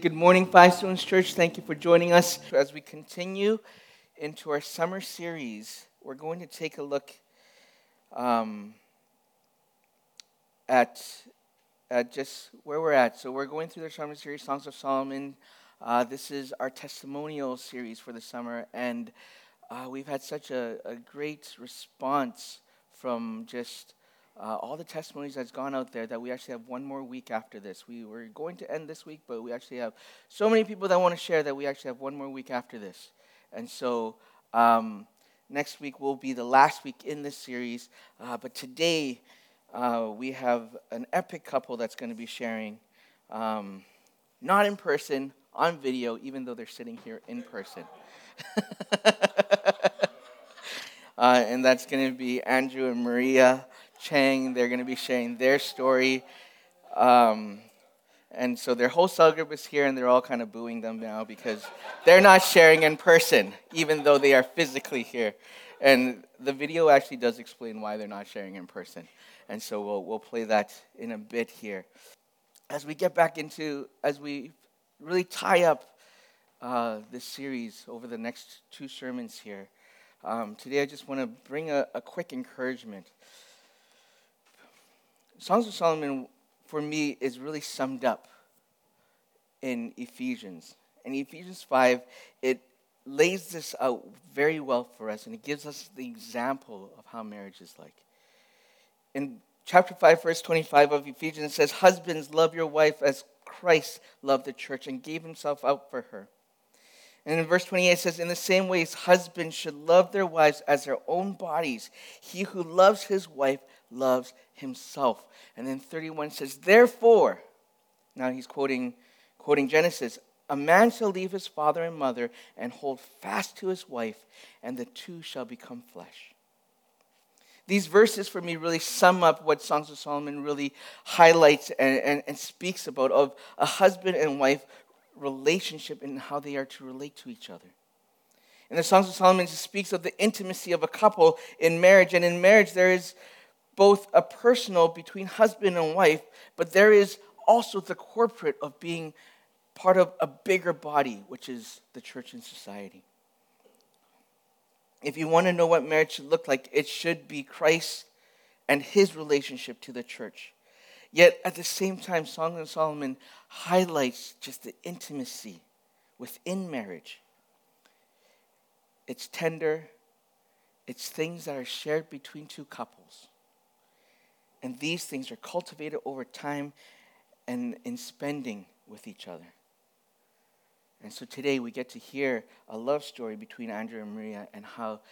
Good morning, Five Stones Church. Thank you for joining us. As we continue into our summer series, we're going to take a look um, at, at just where we're at. So, we're going through the summer series, Songs of Solomon. Uh, this is our testimonial series for the summer, and uh, we've had such a, a great response from just uh, all the testimonies that's gone out there that we actually have one more week after this. We were going to end this week, but we actually have so many people that want to share that we actually have one more week after this. And so um, next week will be the last week in this series. Uh, but today uh, we have an epic couple that's going to be sharing, um, not in person, on video, even though they're sitting here in person. Uh, and that's going to be Andrew and Maria. Chang. They're going to be sharing their story. Um, and so their whole cell group is here, and they're all kind of booing them now because they're not sharing in person, even though they are physically here. And the video actually does explain why they're not sharing in person. And so we'll, we'll play that in a bit here. As we get back into, as we really tie up uh, this series over the next two sermons here, um, today I just want to bring a, a quick encouragement. Songs of Solomon, for me, is really summed up in Ephesians. In Ephesians 5, it lays this out very well for us, and it gives us the example of how marriage is like. In chapter 5, verse 25 of Ephesians, it says, Husbands, love your wife as Christ loved the church and gave himself out for her. And in verse 28 it says, In the same ways, husbands should love their wives as their own bodies. He who loves his wife loves himself. And then 31 says, Therefore, now he's quoting, quoting Genesis, a man shall leave his father and mother and hold fast to his wife, and the two shall become flesh. These verses for me really sum up what Songs of Solomon really highlights and, and, and speaks about of a husband and wife relationship and how they are to relate to each other. In the Songs of Solomon, speaks of the intimacy of a couple in marriage. And in marriage, there is both a personal between husband and wife, but there is also the corporate of being part of a bigger body, which is the church and society. If you want to know what marriage should look like, it should be Christ and his relationship to the church. Yet at the same time, Song of Solomon highlights just the intimacy within marriage. It's tender, it's things that are shared between two couples. And these things are cultivated over time and in spending with each other. And so today we get to hear a love story between Andrew and Maria and how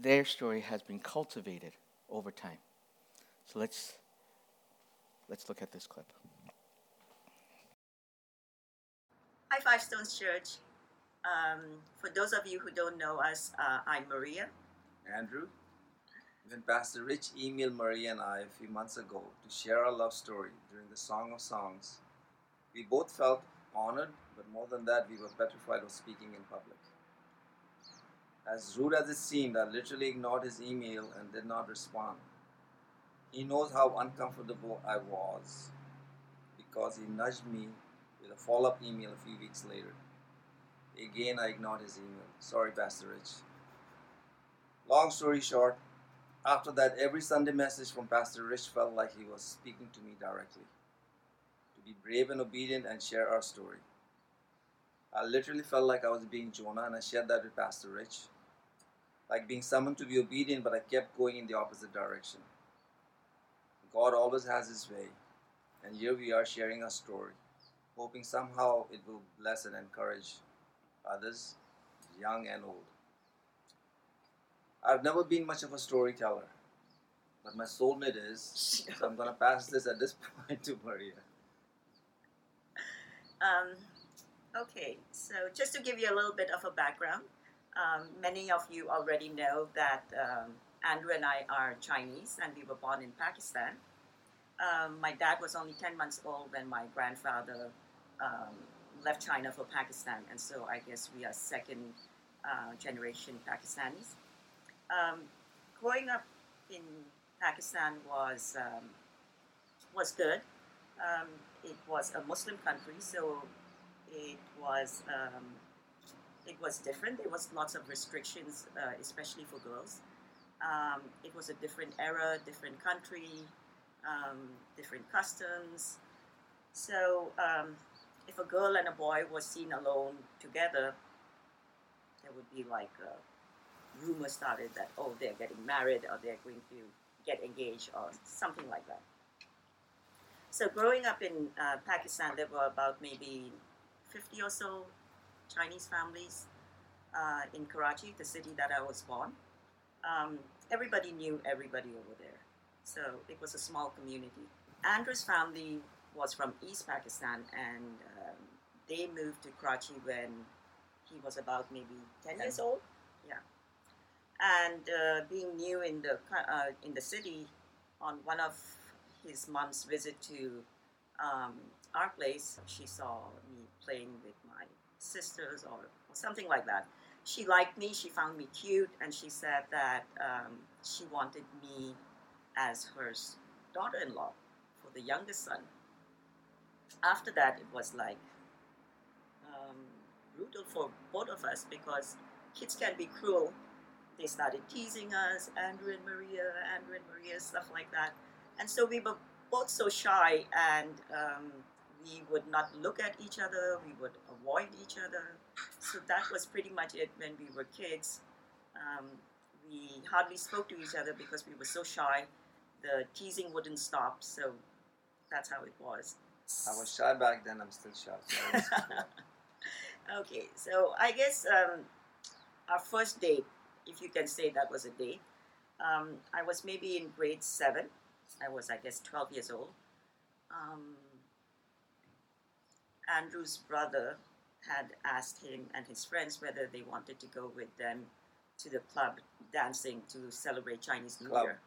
their story has been cultivated over time. So let's let's look at this clip. Hi, Five Stones Church. Um, for those of you who don't know us, uh, I'm Maria. Andrew. When Pastor Rich emailed Maria and I a few months ago to share our love story during the Song of Songs, we both felt honored, but more than that, we were petrified of speaking in public. As rude as it seemed, I literally ignored his email and did not respond. He knows how uncomfortable I was because he nudged me with a follow up email a few weeks later. Again, I ignored his email. Sorry, Pastor Rich. Long story short, after that, every Sunday message from Pastor Rich felt like he was speaking to me directly. To be brave and obedient and share our story. I literally felt like I was being Jonah, and I shared that with Pastor Rich. Like being summoned to be obedient, but I kept going in the opposite direction. God always has His way, and here we are sharing our story, hoping somehow it will bless and encourage others, young and old. I've never been much of a storyteller, but my soulmate is. So I'm to pass this at this point to Maria. Um, okay, so just to give you a little bit of a background, um, many of you already know that um, Andrew and I are Chinese and we were born in Pakistan. Um, my dad was only 10 months old when my grandfather um, left China for Pakistan, and so I guess we are second uh, generation Pakistanis um, growing up in Pakistan was um, was good. Um, it was a Muslim country, so it was um, it was different. There was lots of restrictions, uh, especially for girls. Um, it was a different era, different country, um, different customs. So if a girl and a boy was seen alone together, there would be like a rumor started that oh they're getting married or they're going to get engaged or something like that. So growing up in uh, Pakistan, there were about maybe 50 or so Chinese families uh, in Karachi, the city that I was born. Um, everybody knew everybody over there. So it was a small community. Andrew's family was from East Pakistan and um, they moved to Karachi when he was about maybe 10 years old. And uh, being new in the, uh, in the city, on one of his mom's visit to um, our place, she saw me playing with my sisters or, something like that. She liked me, she found me cute, and she said that um, she wanted me as her daughter in law for the youngest son. After that, it was like um, brutal for both of us because kids can be cruel. They started teasing us, Andrew and Maria, Andrew and Maria, stuff like that. And so we were both so shy and um, we would not look at each other, we would avoid each other. So that was pretty much it when we were kids. Um, we hardly spoke to each other because we were so shy. The teasing wouldn't stop, so that's how it was. I was shy back then, I'm still shy. So okay, so I guess um, our first date, if you can say that was a date, um, I was maybe in grade seven. I was, I guess, 12 years old. Um, Andrew's brother had asked him and his friends whether they wanted to go with them to the club dancing to celebrate Chinese New Club. Year.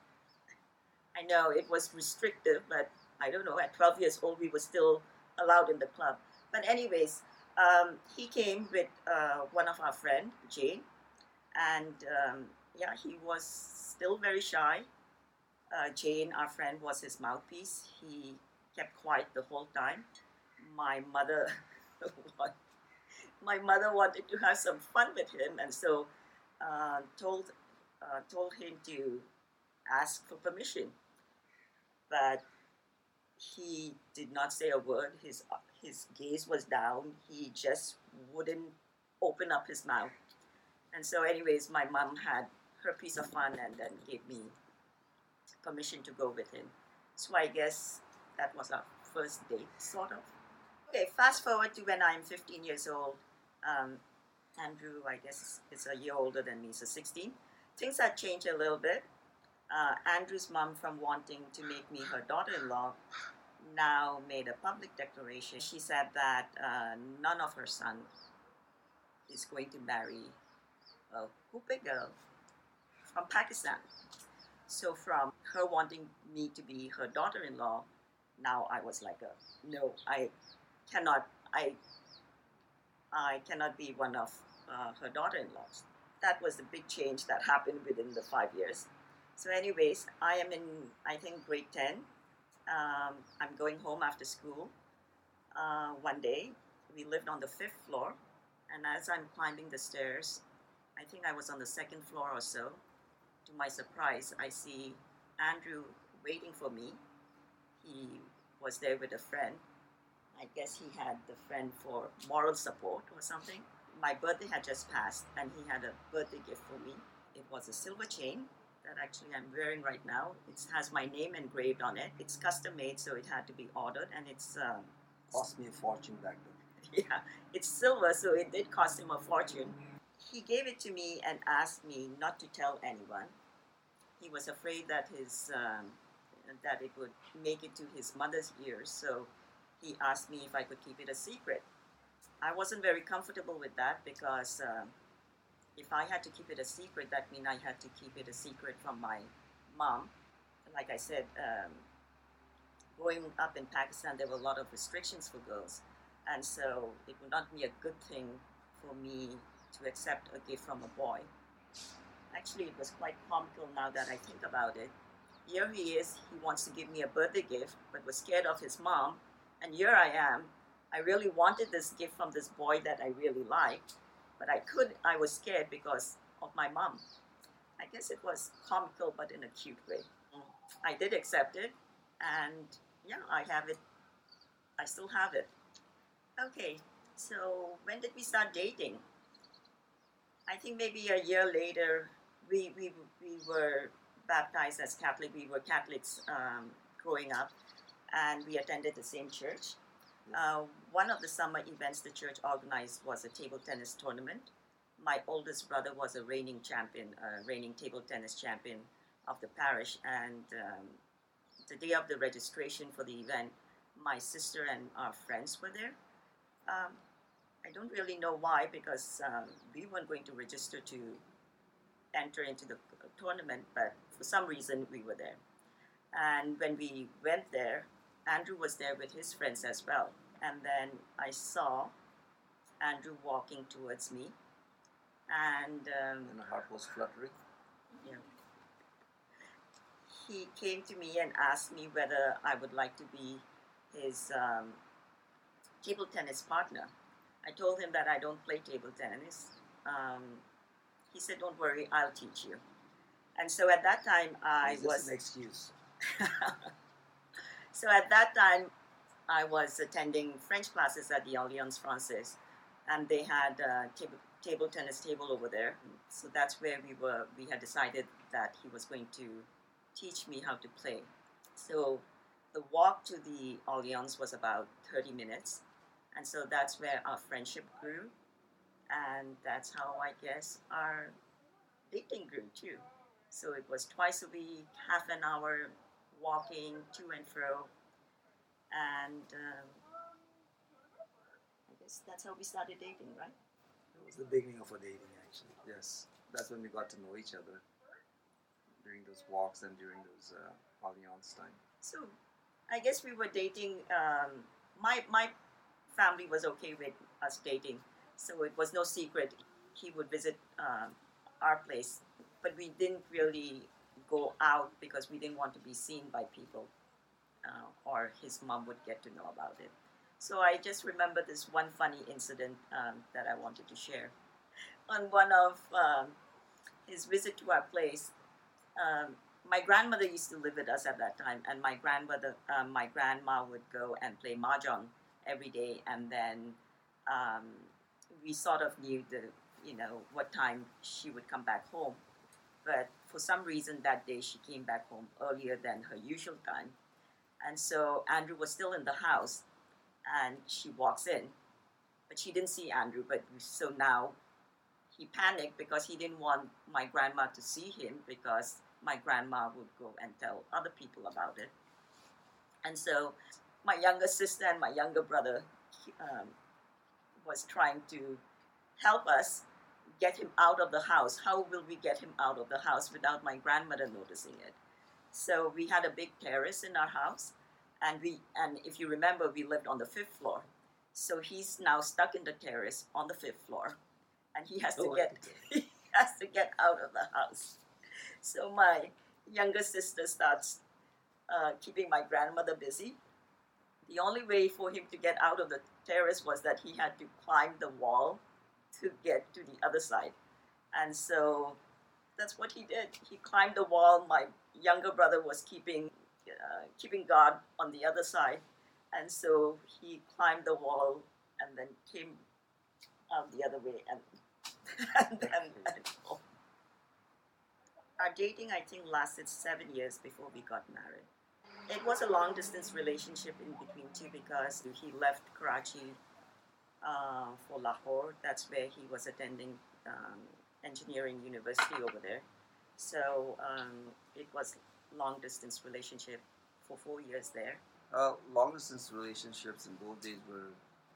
I know it was restrictive, but I don't know. At 12 years old, we were still allowed in the club. But anyways, um, he came with uh, one of our friend, Jane, and um, yeah, he was still very shy. Uh, Jane, our friend, was his mouthpiece. He kept quiet the whole time. My mother, my mother wanted to have some fun with him, and so uh, told uh, told him to ask for permission. But he did not say a word. His his gaze was down. He just wouldn't open up his mouth. And so, anyways, my mom had her piece of fun and then gave me permission to go with him. So I guess that was our first date, sort of. Okay, fast forward to when I'm 15 years old. Um, Andrew, I guess, is a year older than me, so 16. Things had changed a little bit. Uh, Andrew's mom, from wanting to make me her daughter in law, now made a public declaration. She said that uh, none of her son is going to marry a Hoope girl from Pakistan. So from her wanting me to be her daughter-in-law, now I was like a no, I cannot, I, I cannot be one of uh, her daughter-in-laws. That was the big change that happened within the five years. So, anyways, I am in I think grade ten. Um, I'm going home after school. Uh, one day, we lived on the fifth floor, and as I'm climbing the stairs, I think I was on the second floor or so. To my surprise, I see Andrew waiting for me. He was there with a friend. I guess he had the friend for moral support or something. My birthday had just passed, and he had a birthday gift for me. It was a silver chain that actually I'm wearing right now. It has my name engraved on it. It's custom made, so it had to be ordered, and it's um, cost me a fortune back then. yeah, it's silver, so it did cost him a fortune. He gave it to me and asked me not to tell anyone. He was afraid that his um, that it would make it to his mother's ears, so he asked me if I could keep it a secret. I wasn't very comfortable with that because um, if I had to keep it a secret, that means I had to keep it a secret from my mom. Like I said, um, growing up in Pakistan, there were a lot of restrictions for girls, and so it would not be a good thing for me to accept a gift from a boy. Actually, it was quite comical now that I think about it. Here he is, he wants to give me a birthday gift, but was scared of his mom, and here I am I really wanted this gift from this boy that I really liked, but I could. I was scared because of my mom. I guess it was comical, but in a cute way. I did accept it, and yeah, I have it. I still have it. Okay, so when did we start dating? I think maybe a year later. We we we were baptized as Catholic. We were Catholics um, growing up, and we attended the same church. Uh, one of the summer events the church organized was a table tennis tournament. My oldest brother was a reigning champion, a reigning table tennis champion of the parish, and um, the day of the registration for the event, my sister and our friends were there. Um, I don't really know why because um, we weren't going to register to enter into the tournament, but for some reason we were there. And when we went there, Andrew was there with his friends as well. And then I saw Andrew walking towards me. And um, And my heart was fluttering. yeah. he came to me and asked me whether I would like to be his um, table tennis partner. I told him that I don't play table tennis. Um, he said, "Don't worry, I'll teach you." And so at that time, I Is was an excuse? so at that time, I was attending French classes at the Alliance Francaise, and they had a table, table tennis table over there. So that's where we were. We had decided that he was going to teach me how to play. So the walk to the Alliance was about 30 minutes, and so that's where our friendship grew, and that's how I guess our dating grew too. So it was twice a week, half an hour walking to and fro, and um, I guess that's how we started dating, right? It was the beginning of our dating, actually. Yes, that's when we got to know each other during those walks and during those uh, Alliance time. So I guess we were dating. Um, my my family was okay with us dating, so it was no secret. He would visit um, our place, but we didn't really go out because we didn't want to be seen by people, uh, or his mom would get to know about it. So I just remember this one funny incident um, that I wanted to share. On one of um, his visit to our place, um, my grandmother used to live with us at that time, and my grandmother, um, my grandma would go and play mahjong every day, and then um, we sort of knew the, you know, what time she would come back home. But for some reason that day she came back home earlier than her usual time, and so Andrew was still in the house, and she walks in, but she didn't see Andrew. But so now he panicked because he didn't want my grandma to see him because my grandma would go and tell other people about it. And so my younger sister and my younger brother um, was trying to help us get him out of the house. How will we get him out of the house without my grandmother noticing it? So we had a big terrace in our house, and we and if you remember, we lived on the fifth floor. So he's now stuck in the terrace on the fifth floor, and he has to Oh, get he has to get out of the house. So my younger sister starts uh, keeping my grandmother busy. The only way for him to get out of the terrace was that he had to climb the wall to get to the other side. And so that's what he did. He climbed the wall. My younger brother was keeping uh, keeping guard on the other side, and so he climbed the wall and then came out the other way and and then and. Our dating, I think, lasted seven years before we got married. It was a long distance relationship in between two because he left Karachi uh, for Lahore. That's where he was attending um, engineering university over there. So um, it was long distance relationship for four years there. Uh, long distance relationships in those days were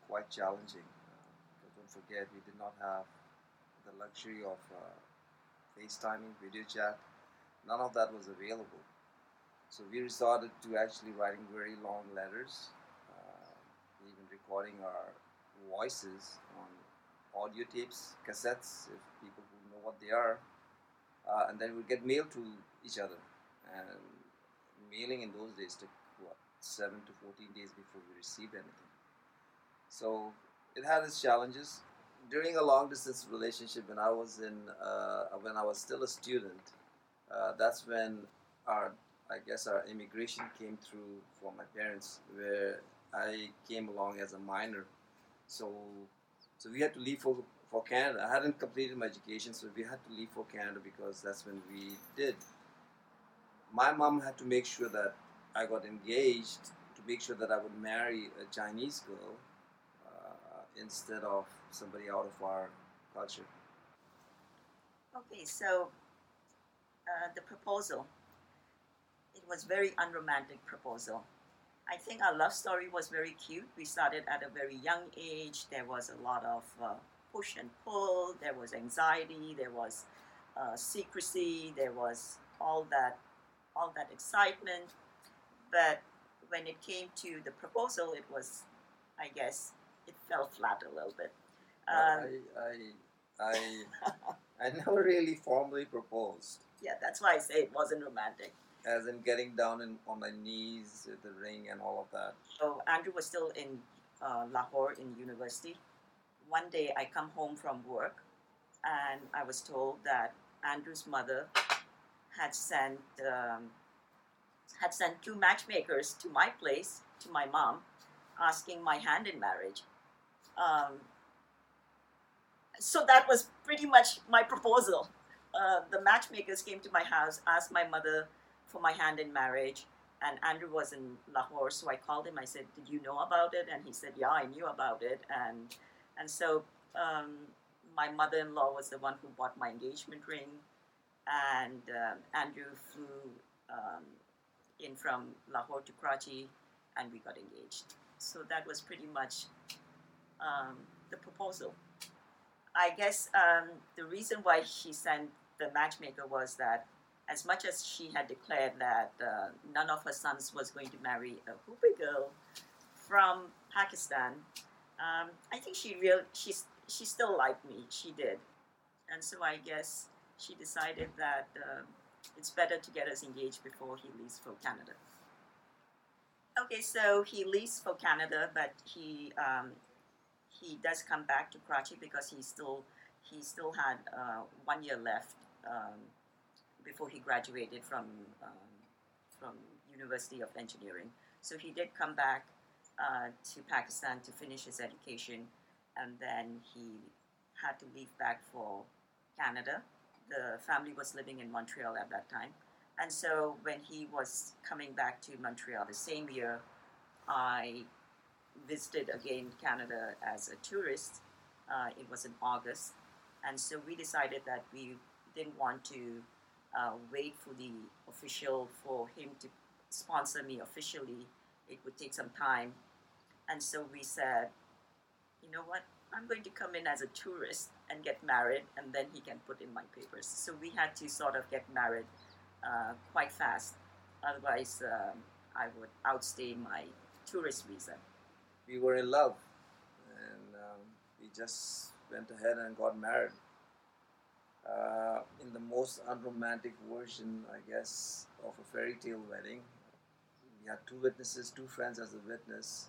quite challenging. Uh, don't forget, we did not have the luxury of uh, FaceTiming, video chat. None of that was available. So we resorted to actually writing very long letters, uh, even recording our voices on audio tapes, cassettes, if people who know what they are. Uh, and then we'd get mail to each other. And mailing in those days took what, 7 to 14 days before we received anything. So it had its challenges. During a long distance relationship, when I was in, uh, when I was still a student, uh, that's when our, I guess, our immigration came through for my parents, where I came along as a minor. So, so we had to leave for for Canada. I hadn't completed my education, so we had to leave for Canada because that's when we did. My mom had to make sure that I got engaged to make sure that I would marry a Chinese girl uh, instead of somebody out of our culture. Okay, so uh, the proposal. It was very unromantic proposal. I think our love story was very cute. We started at a very young age. There was a lot of uh, push and pull. There was anxiety. There was uh, secrecy. There was all that, all that excitement. But when it came to the proposal, it was, I guess, it fell flat a little bit. Um, I, I, I, I never really formally proposed, yeah, that's why I say it wasn't romantic. As in getting down in, on my knees the ring and all of that. So Andrew was still in uh, Lahore in university. One day I come home from work and I was told that Andrew's mother had sent um, had sent two matchmakers to my place to my mom, asking my hand in marriage. Um, so that was pretty much my proposal. Uh, the matchmakers came to my house, asked my mother for my hand in marriage, and Andrew was in Lahore, so I called him. I said, "Did you know about it?" And he said, "Yeah, I knew about it." And and so um, my mother-in-law was the one who bought my engagement ring, and um, Andrew flew um, in from Lahore to Karachi, and we got engaged. So that was pretty much um, the proposal. I guess um, the reason why she sent the matchmaker was that as much as she had declared that uh, none of her sons was going to marry a Hoopi girl from Pakistan, um, I think she real she she still liked me. She did, and so I guess she decided that um it's better to get us engaged before he leaves for Canada. Okay, so he leaves for Canada, but he um, he does come back to Karachi because he still he still had uh, one year left um, before he graduated from um, from University of Engineering. So he did come back uh, to Pakistan to finish his education, and then he had to leave back for Canada. The family was living in Montreal at that time, and so when he was coming back to Montreal the same year, I visited again Canada as a tourist. Uh, it was in August, and so we decided that we didn't want to uh, wait for the official for him to sponsor me officially. It would take some time, and so we said, you know what? I'm going to come in as a tourist and get married, and then he can put in my papers. So we had to sort of get married uh, quite fast, otherwise um, I would outstay my tourist visa. We were in love, and um, we just went ahead and got married. Uh, in the most unromantic version, I guess, of a fairy tale wedding. We had two witnesses, two friends as a witness,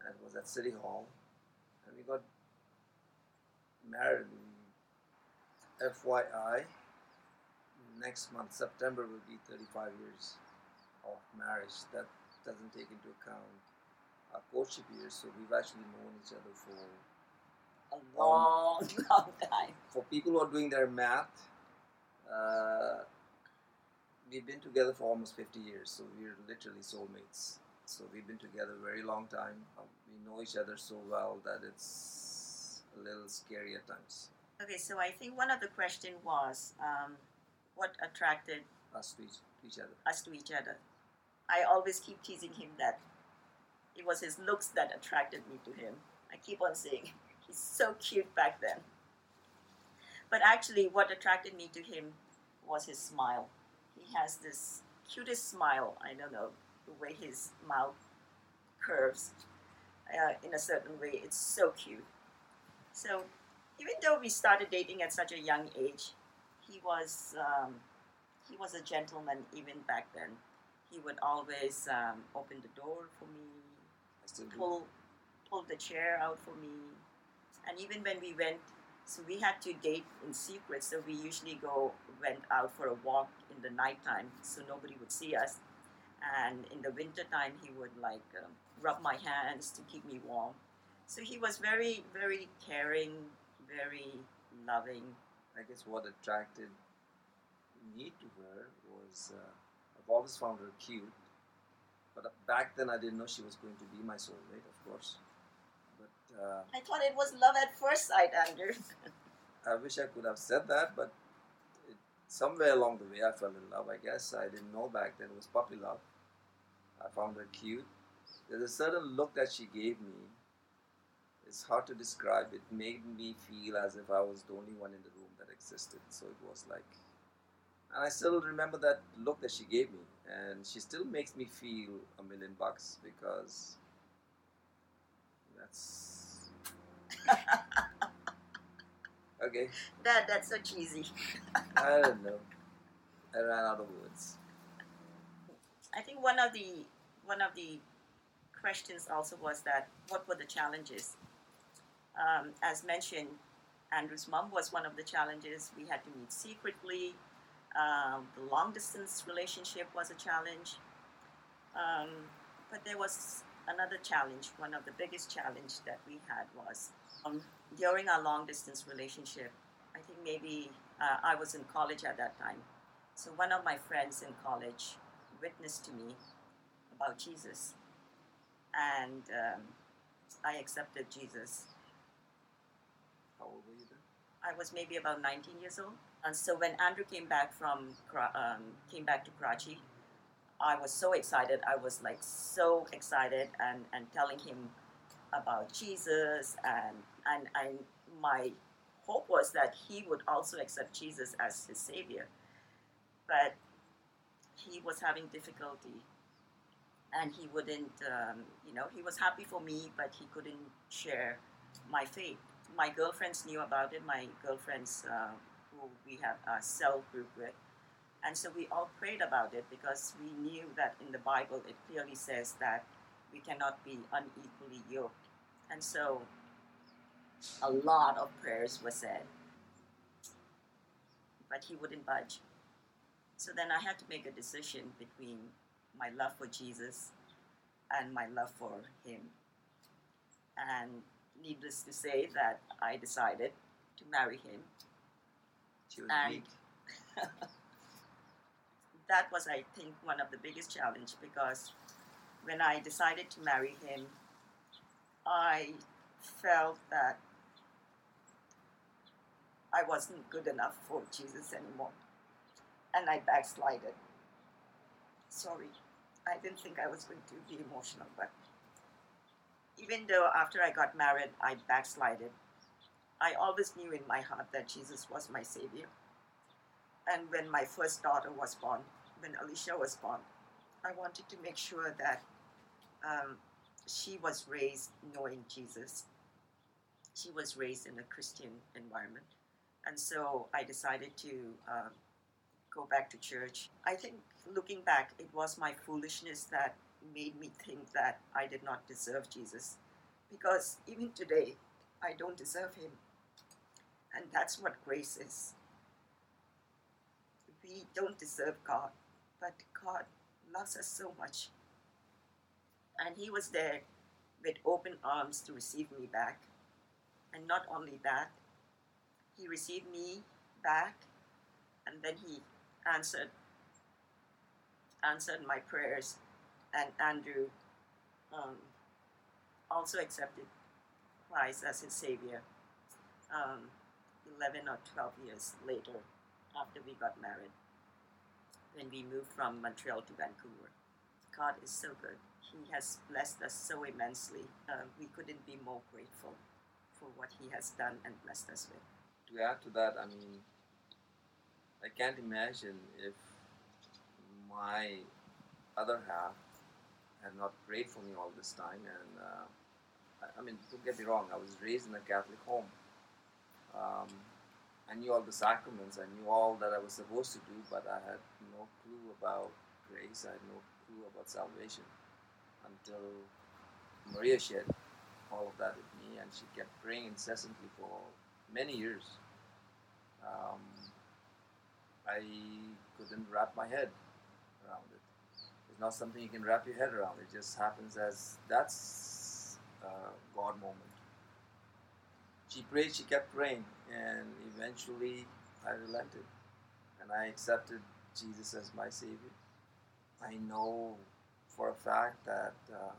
and it was at City Hall. And we got married. FYI, next month, September, will be 35 years of marriage. That doesn't take into account our courtship years, so we've actually known each other for A long, long time. for people who are doing their math, uh, we've been together for almost 50 years, so we're literally soulmates. So we've been together a very long time. Um, we know each other so well that it's a little scary at times. Okay, so I think one of the question was um, what attracted Us to each, to each other. us to each other. I always keep teasing him that it was his looks that attracted me to him. I keep on saying he's so cute back then. But actually, what attracted me to him was his smile. He has this cutest smile. I don't know the way his mouth curves uh, in a certain way. It's so cute. So, even though we started dating at such a young age, he was um, he was a gentleman even back then. He would always um, open the door for me, do. pull the chair out for me. And even when we went, so we had to date in secret. So we usually go went out for a walk in the nighttime, so nobody would see us. And in the wintertime, he would like um, rub my hands to keep me warm. So he was very, very caring, very loving. I guess what attracted me to her was uh, I've always found her cute, but back then I didn't know she was going to be my soulmate, of course. Uh, I thought it was love at first sight, Andrew. I wish I could have said that, but it, somewhere along the way I fell in love. I guess I didn't know back then it was puppy love. I found her cute. There's a certain look that she gave me. It's hard to describe. It made me feel as if I was the only one in the room that existed. So it was like, and I still remember that look that she gave me, and she still makes me feel a million bucks because that's okay. Dad, that's so cheesy. I don't know. I ran out of words. I think one of the one of the questions also was that what were the challenges? Um, as mentioned, Andrew's mom was one of the challenges. We had to meet secretly. Um, the long distance relationship was a challenge. Um, but there was another challenge. One of the biggest challenge that we had was um, during our long distance relationship. I think maybe uh, I was in college at that time. So one of my friends in college witnessed to me about Jesus, and um, I accepted Jesus. How old were you then? I was maybe about 19 years old. And so when Andrew came back from um, came back to Karachi, I was so excited. I was like so excited and, and telling him about Jesus and, and and my hope was that he would also accept Jesus as his savior. But he was having difficulty and he wouldn't um, you know he was happy for me but he couldn't share my faith my girlfriends knew about it my girlfriends uh, who we have a cell group with and so we all prayed about it because we knew that in the bible it clearly says that we cannot be unequally yoked and so a lot of prayers were said but he wouldn't budge so then I had to make a decision between my love for Jesus and my love for him. And needless to say that I decided to marry him. She was And. that was, I think, one of the biggest challenge because when I decided to marry him, I felt that I wasn't good enough for Jesus anymore. And I backslided. Sorry, I didn't think I was going to be emotional, but even though after I got married, I backslided, I always knew in my heart that Jesus was my Savior. And when my first daughter was born, when Alicia was born, I wanted to make sure that um, she was raised knowing Jesus. She was raised in a Christian environment. And so I decided to um, go back to church. I think looking back, it was my foolishness that made me think that I did not deserve Jesus. Because even today, I don't deserve him. And that's what grace is. We don't deserve God, but God loves us so much. And He was there with open arms to receive me back. And not only that, He received me back and then He answered answered my prayers and Andrew um, also accepted Christ as his savior um, 11 or 12 years later after we got married when we moved from Montreal to Vancouver. God is so good. He has blessed us so immensely. Uh, we couldn't be more grateful for what He has done and blessed us with. To add to that, I mean, I can't imagine if my other half had not prayed for me all this time. And uh, I, I mean, don't get me wrong, I was raised in a Catholic home. Um, I knew all the sacraments, I knew all that I was supposed to do, but I had no clue about grace, I had no clue about salvation until Maria shared all of that with me, and she kept praying incessantly for many years. Um, I couldn't wrap my head around it. It's not something you can wrap your head around. It just happens as that's a God moment. She prayed, she kept praying, and eventually I relented and I accepted Jesus as my Savior. I know for a fact that uh,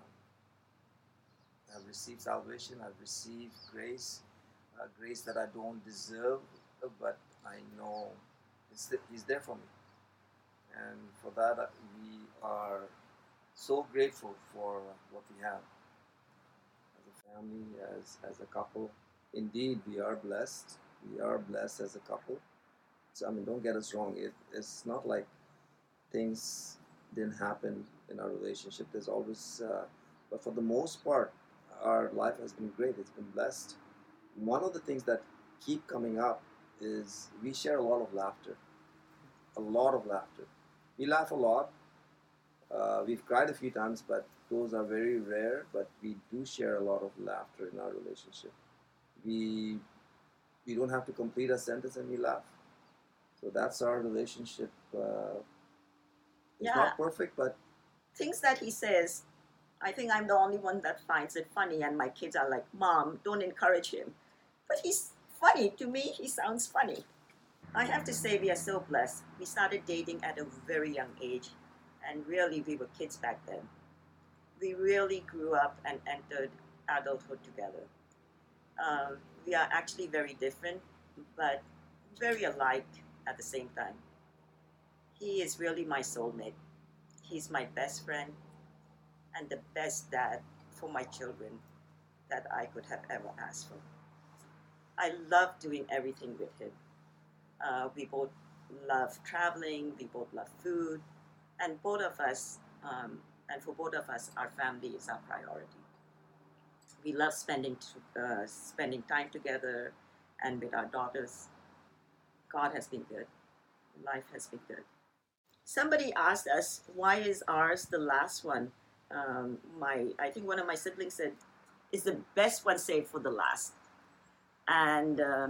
I've received salvation, I've received grace, grace that I don't deserve, but I know He's there for me. And for that, uh, we are so grateful for what we have as a family, as, as a couple. Indeed, we are blessed. We are blessed as a couple. So, I mean, don't get us wrong. It, it's not like things didn't happen in our relationship. There's always, uh, but for the most part, our life has been great. It's been blessed. One of the things that keep coming up is we share a lot of laughter. A lot of laughter. We laugh a lot. Uh, we've cried a few times, but those are very rare. But we do share a lot of laughter in our relationship. We we don't have to complete a sentence and we laugh. So that's our relationship. Uh, it's Yeah. not perfect, but Things that he says, I think I'm the only one that finds it funny, and my kids are like, Mom, don't encourage him. But he's funny. To me, he sounds funny. I have to say, we are so blessed. We started dating at a very young age, and really, we were kids back then. We really grew up and entered adulthood together. Um, we are actually very different, but very alike at the same time. He is really my soulmate. He's my best friend and the best dad for my children that I could have ever asked for. I love doing everything with him. Uh, we both love traveling, we both love food, and both of us, um, and for both of us, our family is our priority. We love spending uh, spending time together and with our daughters. God has been good. Life has been good. Somebody asked us, why is ours the last one? Um, my, I think one of my siblings said, is the best one saved for the last. And uh,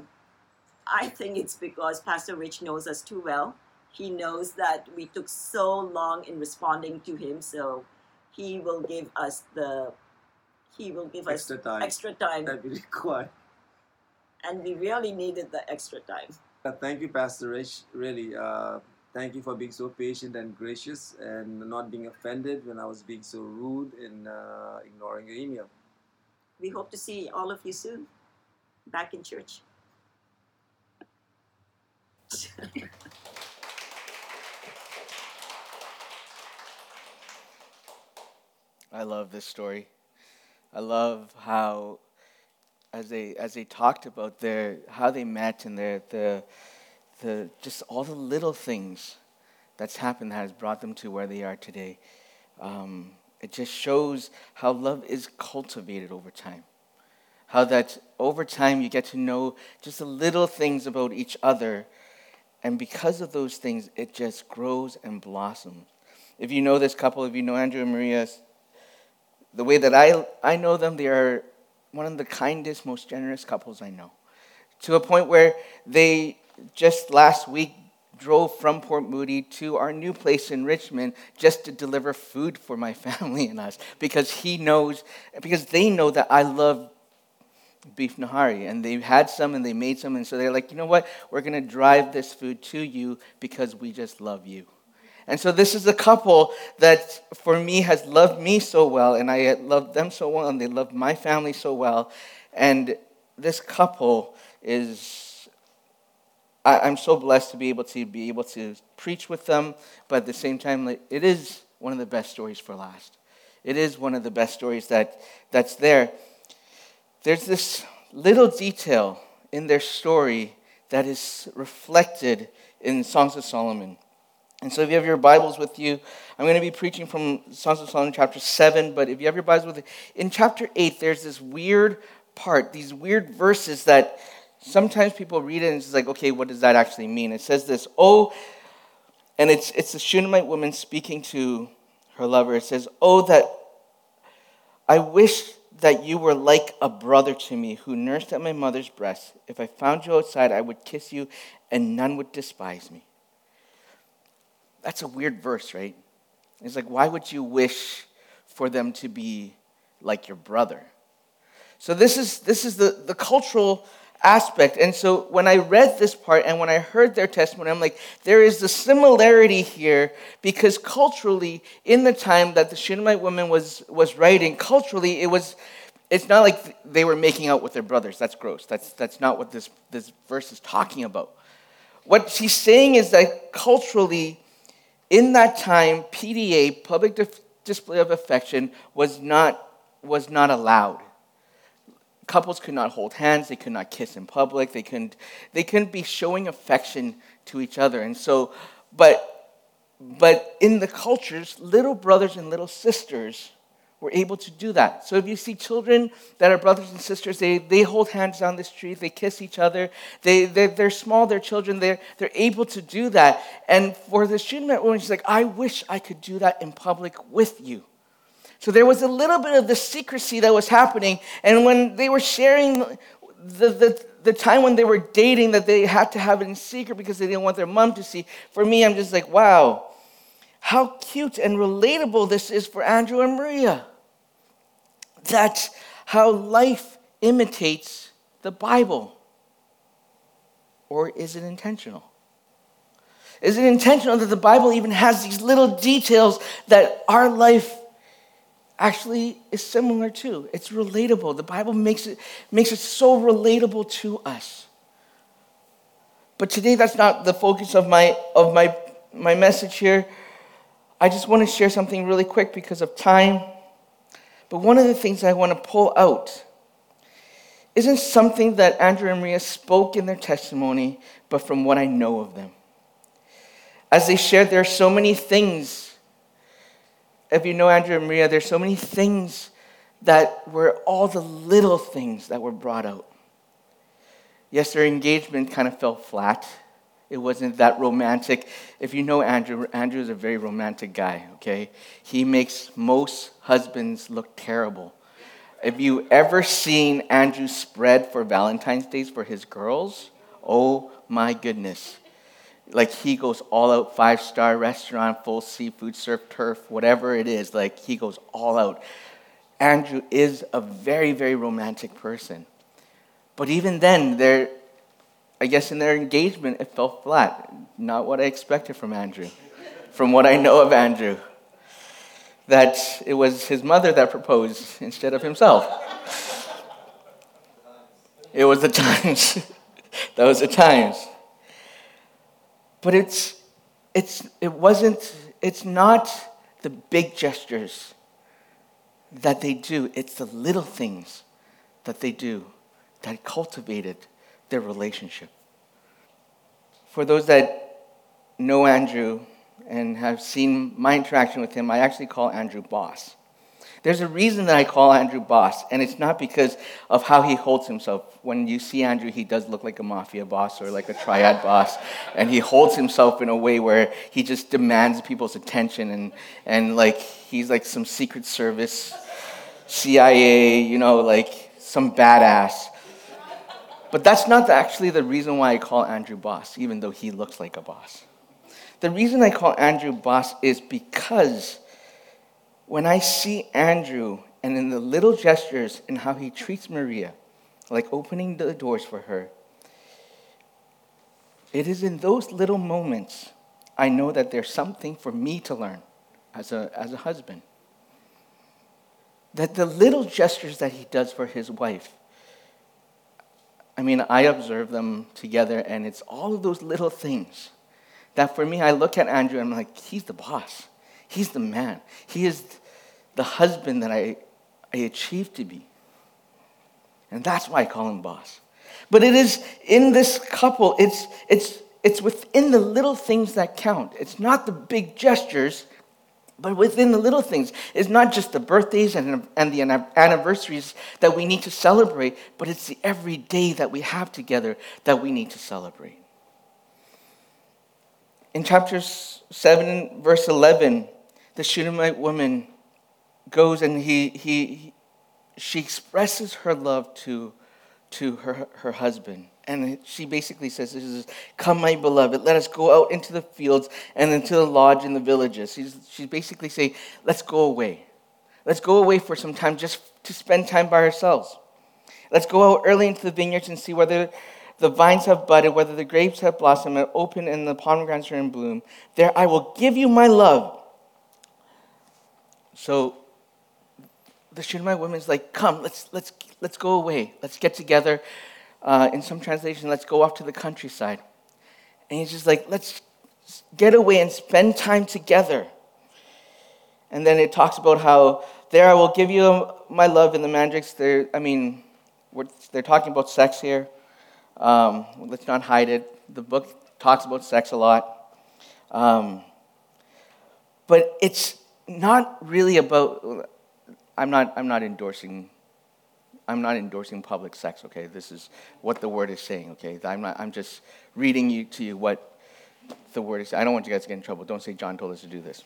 I think it's because Pastor Rich knows us too well. He knows that we took so long in responding to him, so he will give us the he will give extra us time extra time, that we require. and we really needed the extra time. Uh, thank you, Pastor Rich. Really, uh, thank you for being so patient and gracious and not being offended when I was being so rude in uh, ignoring your email. We hope to see all of you soon back in church. I love this story. I love how, as they as they talked about their how they met and their the the just all the little things that's happened that has brought them to where they are today. Um, it just shows how love is cultivated over time. How that over time you get to know just the little things about each other, and because of those things, it just grows and blossoms. If you know this couple, if you know Andrew and Maria, the way that I, I know them, they are one of the kindest, most generous couples I know. To a point where they just last week drove from Port Moody to our new place in Richmond just to deliver food for my family and us because he knows, because they know that I love beef nahari and they had some and they made some and so they're like you know what we're going to drive this food to you because we just love you and so this is a couple that for me has loved me so well and i love them so well and they love my family so well. And this couple is I, i'm so blessed to be able to be able to preach with them but at the same time it is one of the best stories for last. It is one of the best stories that that's there. There's this little detail in their story that is reflected in Songs of Solomon. And so if you have your Bibles with you, I'm going to be preaching from Songs of Solomon chapter 7, but if you have your Bibles with you, in chapter 8, there's this weird part, these weird verses that sometimes people read it and it's like, okay, what does that actually mean? It says this, oh, and it's, it's the Shunammite woman speaking to her lover. It says, oh, that I wish that you were like a brother to me who nursed at my mother's breast. If I found you outside, I would kiss you, and none would despise me. That's a weird verse, right? It's like, why would you wish for them to be like your brother? So, this is, this is the, the cultural aspect. And so when I read this part and when I heard their testimony, I'm like, there is a similarity here because culturally, in the time that the Shunammite woman was, was writing, culturally, it was. It's not like they were making out with their brothers. That's gross. That's, that's not what this, this verse is talking about. What she's saying is that culturally, in that time, PDA, public display of affection, was not, was not allowed couples could not hold hands, they could not kiss in public, they couldn't, they couldn't be showing affection to each other. And so, but, but in the cultures, little brothers and little sisters were able to do that. So if you see children that are brothers and sisters, they, they hold hands down the street, they kiss each other, they, they're, they're small, they're children, they're, they're able to do that. And for the Shunammite woman, she's like, I wish I could do that in public with you. So there was a little bit of the secrecy that was happening. And when they were sharing the, the, the time when they were dating, that they had to have it in secret because they didn't want their mom to see, for me, I'm just like, wow, how cute and relatable this is for Andrew and Maria. That's how life imitates the Bible. Or is it intentional? Is it intentional that the Bible even has these little details that our life actually is similar to? It's relatable. The Bible makes it, makes it so relatable to us. But today, that's not the focus of my, of my, my message here. I just want to share something really quick because of time. But one of the things I want to pull out isn't something that Andrew and Maria spoke in their testimony, but from what I know of them. As they shared, there are so many things if you know Andrew and Maria, there's so many things that were all the little things that were brought out. Yes, their engagement kind of fell flat. It wasn't that romantic. If you know Andrew, Andrew is a very romantic guy, okay? He makes most husbands look terrible. If you ever seen Andrew spread for Valentine's Days for his girls, oh my goodness like he goes all out five star restaurant full seafood surf turf whatever it is like he goes all out andrew is a very very romantic person but even then there i guess in their engagement it fell flat. Not what i expected from andrew. From what i know of andrew. That it was his mother that proposed instead of himself. It was the times. That was the times. But it's, it's, it wasn't, it's not the big gestures that they do, it's the little things that they do that cultivated their relationship. For those that know Andrew and have seen my interaction with him, I actually call Andrew boss. There's a reason that I call Andrew boss, and it's not because of how he holds himself. When you see Andrew, he does look like a mafia boss or like a triad boss, and he holds himself in a way where he just demands people's attention, and, and like he's like some Secret Service, CIA, you know, like some badass. But that's not actually the reason why I call Andrew boss, even though he looks like a boss. The reason I call Andrew boss is because when I see Andrew and in the little gestures and how he treats Maria, like opening the doors for her, it is in those little moments I know that there's something for me to learn as a, as a husband. That the little gestures that he does for his wife, I mean, I observe them together, and it's all of those little things that for me, I look at Andrew and I'm like, he's the boss. He's the man. He is the husband that I, I achieved to be. And that's why I call him boss. But it is in this couple, it's, it's, it's within the little things that count. It's not the big gestures, but within the little things. It's not just the birthdays and, and the anniversaries that we need to celebrate, but it's the everyday that we have together that we need to celebrate. In chapter 7, verse 11, the Shunammite woman goes and he, he, she expresses her love to, to her, her husband. And she basically says, this is, Come, my beloved, let us go out into the fields and into the lodge in the villages. She's, she's basically saying, Let's go away. Let's go away for some time just to spend time by ourselves. Let's go out early into the vineyards and see whether the vines have budded, whether the grapes have blossomed and opened, and the pomegranates are in bloom. There I will give you my love. So the Shunammite woman's like, come, let's, let's, let's go away. Let's get together. Uh, in some translation, let's go off to the countryside. And he's just like, let's get away and spend time together. And then it talks about how there I will give you my love in the mandrakes. There, I mean, they're talking about sex here. Um, let's not hide it. The book talks about sex a lot. Um, but it's not really about, I'm not, I'm not endorsing I'm not endorsing public sex, okay? This is what the word is saying, okay? I'm, not, I'm just reading you, to you what the word is. I don't want you guys to get in trouble. Don't say John told us to do this.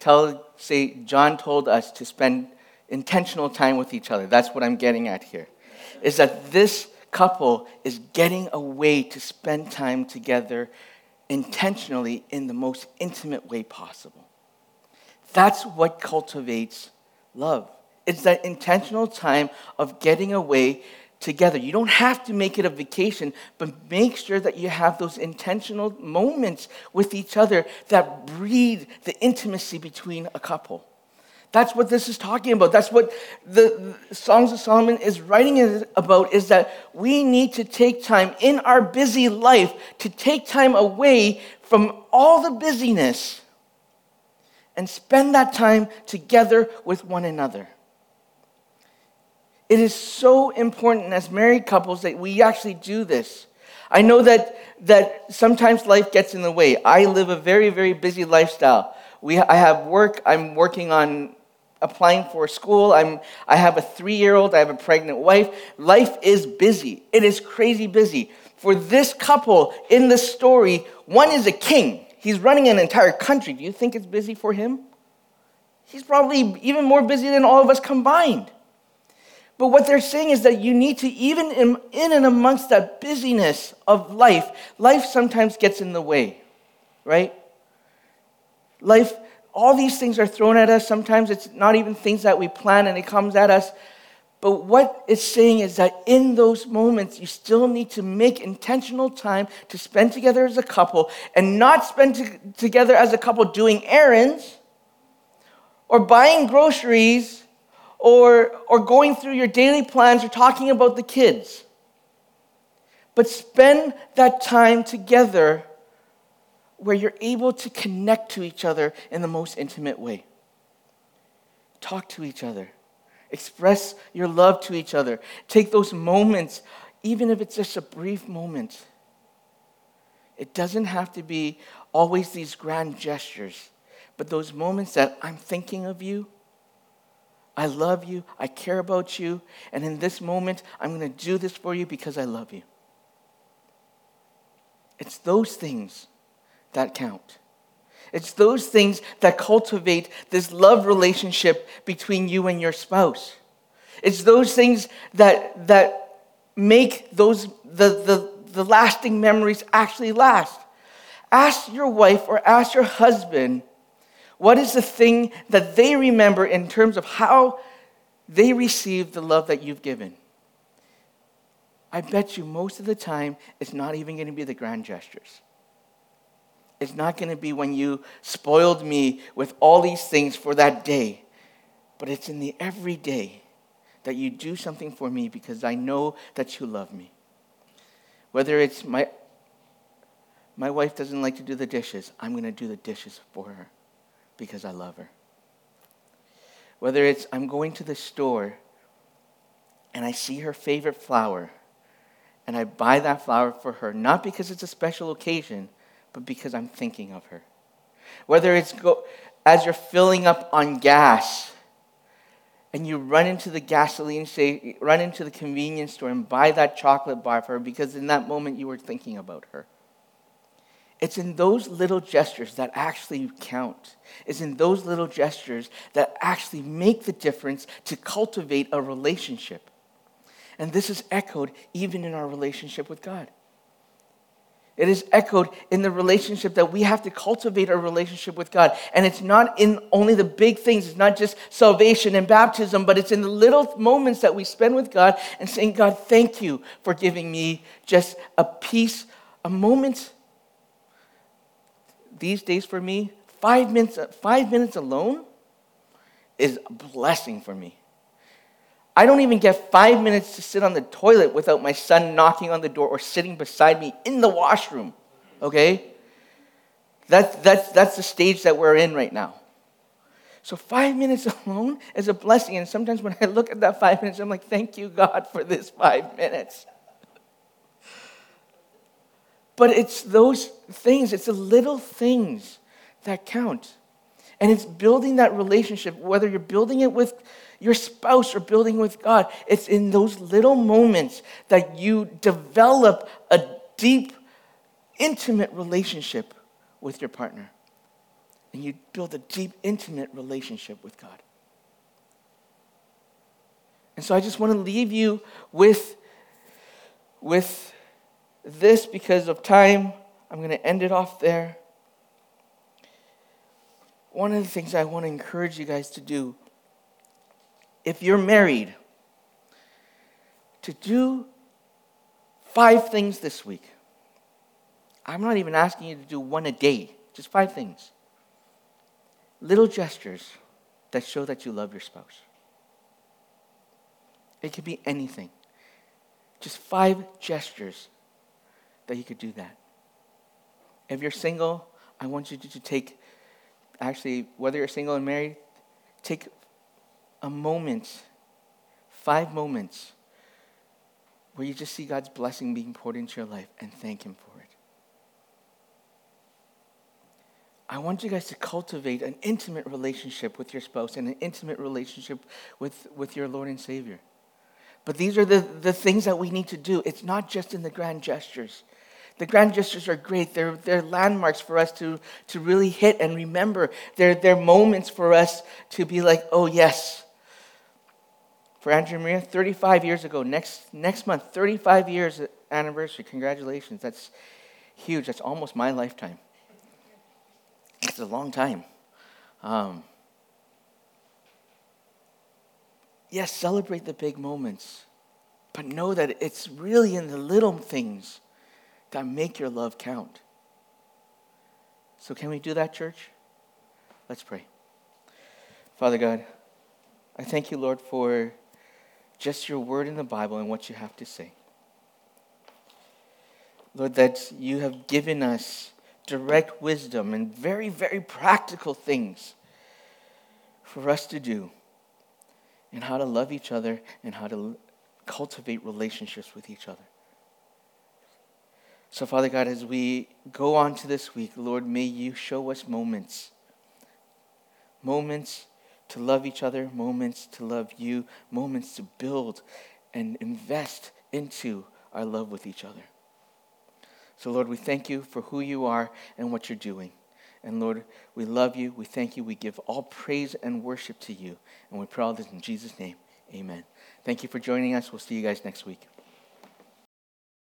Tell, say, John told us to spend intentional time with each other. That's what I'm getting at here. Is that this couple is getting a way to spend time together intentionally in the most intimate way possible. That's what cultivates love. It's that intentional time of getting away together. You don't have to make it a vacation, but make sure that you have those intentional moments with each other that breed the intimacy between a couple. That's what this is talking about. That's what the, Songs of Solomon is writing about is that we need to take time in our busy life to take time away from all the busyness and spend that time together with one another. It is so important as married couples that we actually do this. I know that, that sometimes life gets in the way. I live a very, very busy lifestyle. We, I have work, I'm working on applying for school. I'm, I have a three year old, I have a pregnant wife. Life is busy. It is crazy busy. For this couple in the story, one is a king. He's running an entire country. Do you think it's busy for him? He's probably even more busy than all of us combined. But what they're saying is that you need to, even in, in, and amongst that busyness of life, life sometimes gets in the way, right? Life, all these things are thrown at us. Sometimes it's not even things that we plan and it comes at us. But what it's saying is that in those moments, you still need to make intentional time to spend together as a couple and not spend to, together as a couple doing errands or buying groceries or, or going through your daily plans or talking about the kids. But spend that time together where you're able to connect to each other in the most intimate way. Talk to each other. Express your love to each other. Take those moments, even if it's just a brief moment. It doesn't have to be always these grand gestures, but those moments that I'm thinking of you, I love you. I care about you. And in this moment, I'm going to do this for you because I love you. It's those things that count. It's those things that cultivate this love relationship between you and your spouse. It's those things that, that make those, the, the, the lasting memories actually last. Ask your wife or ask your husband what is the thing that they remember in terms of how they received the love that you've given? I bet you most of the time it's not even going to be the grand gestures. It's not going to be when you spoiled me with all these things for that day, but it's in the everyday that you do something for me because I know that you love me. Whether it's my my wife doesn't like to do the dishes, I'm going to do the dishes for her because I love her. Whether it's I'm going to the store and I see her favorite flower and I buy that flower for her, not because it's a special occasion, but because I'm thinking of her. Whether it's go, as you're filling up on gas and you run into the gasoline say run into the convenience store and buy that chocolate bar for her because in that moment you were thinking about her. It's in those little gestures that actually count. It's in those little gestures that actually make the difference to cultivate a relationship. And this is echoed even in our relationship with God. It is echoed in the relationship that we have to cultivate our relationship with God. And it's not in only the big things, it's not just salvation and baptism, but it's in the little moments that we spend with God and saying, God, thank you for giving me just a piece, a moment. These days for me, five minutes, five minutes alone is a blessing for me. I don't even get five minutes to sit on the toilet without my son knocking on the door or sitting beside me in the washroom. Okay? That's, that's, that's the stage that we're in right now. So, five minutes alone is a blessing. And sometimes when I look at that five minutes, I'm like, thank you, God, for this five minutes. But it's those things, it's the little things that count. And it's building that relationship, whether you're building it with your spouse or building with God. It's in those little moments that you develop a deep, intimate relationship with your partner. And you build a deep, intimate relationship with God. And so I just want to leave you with, with this because of time. I'm going to end it off there. One of the things I want to encourage you guys to do if you're married, to do five things this week. I'm not even asking you to do one a day, just five things. Little gestures that show that you love your spouse. It could be anything. Just five gestures that you could do that. If you're single, I want you to take, actually, whether you're single and married, take a moment, five moments, where you just see God's blessing being poured into your life and thank Him for it. I want you guys to cultivate an intimate relationship with your spouse and an intimate relationship with, with your Lord and Savior. But these are the, the things that we need to do. It's not just in the grand gestures. The grand gestures are great. They're, they're landmarks for us to, to really hit and remember. They're, they're moments for us to be like, oh, yes, for Andrew Maria, 35 years ago. Next, next month, 35 years anniversary. Congratulations. That's huge. That's almost my lifetime. It's a long time. Um, yes, celebrate the big moments, but know that it's really in the little things that make your love count. So, can we do that, church? Let's pray. Father God, I thank you, Lord, for just your word in the Bible and what you have to say. Lord, that you have given us direct wisdom and very, very practical things for us to do and how to love each other and how to cultivate relationships with each other. So, Father God, as we go on to this week, Lord, may you show us moments, moments to love each other, moments to love you, moments to build and invest into our love with each other. So, Lord, we thank you for who you are and what you're doing. And Lord, we love you. We thank you. We give all praise and worship to you. And we pray all this in Jesus' name. Amen. Thank you for joining us. We'll see you guys next week.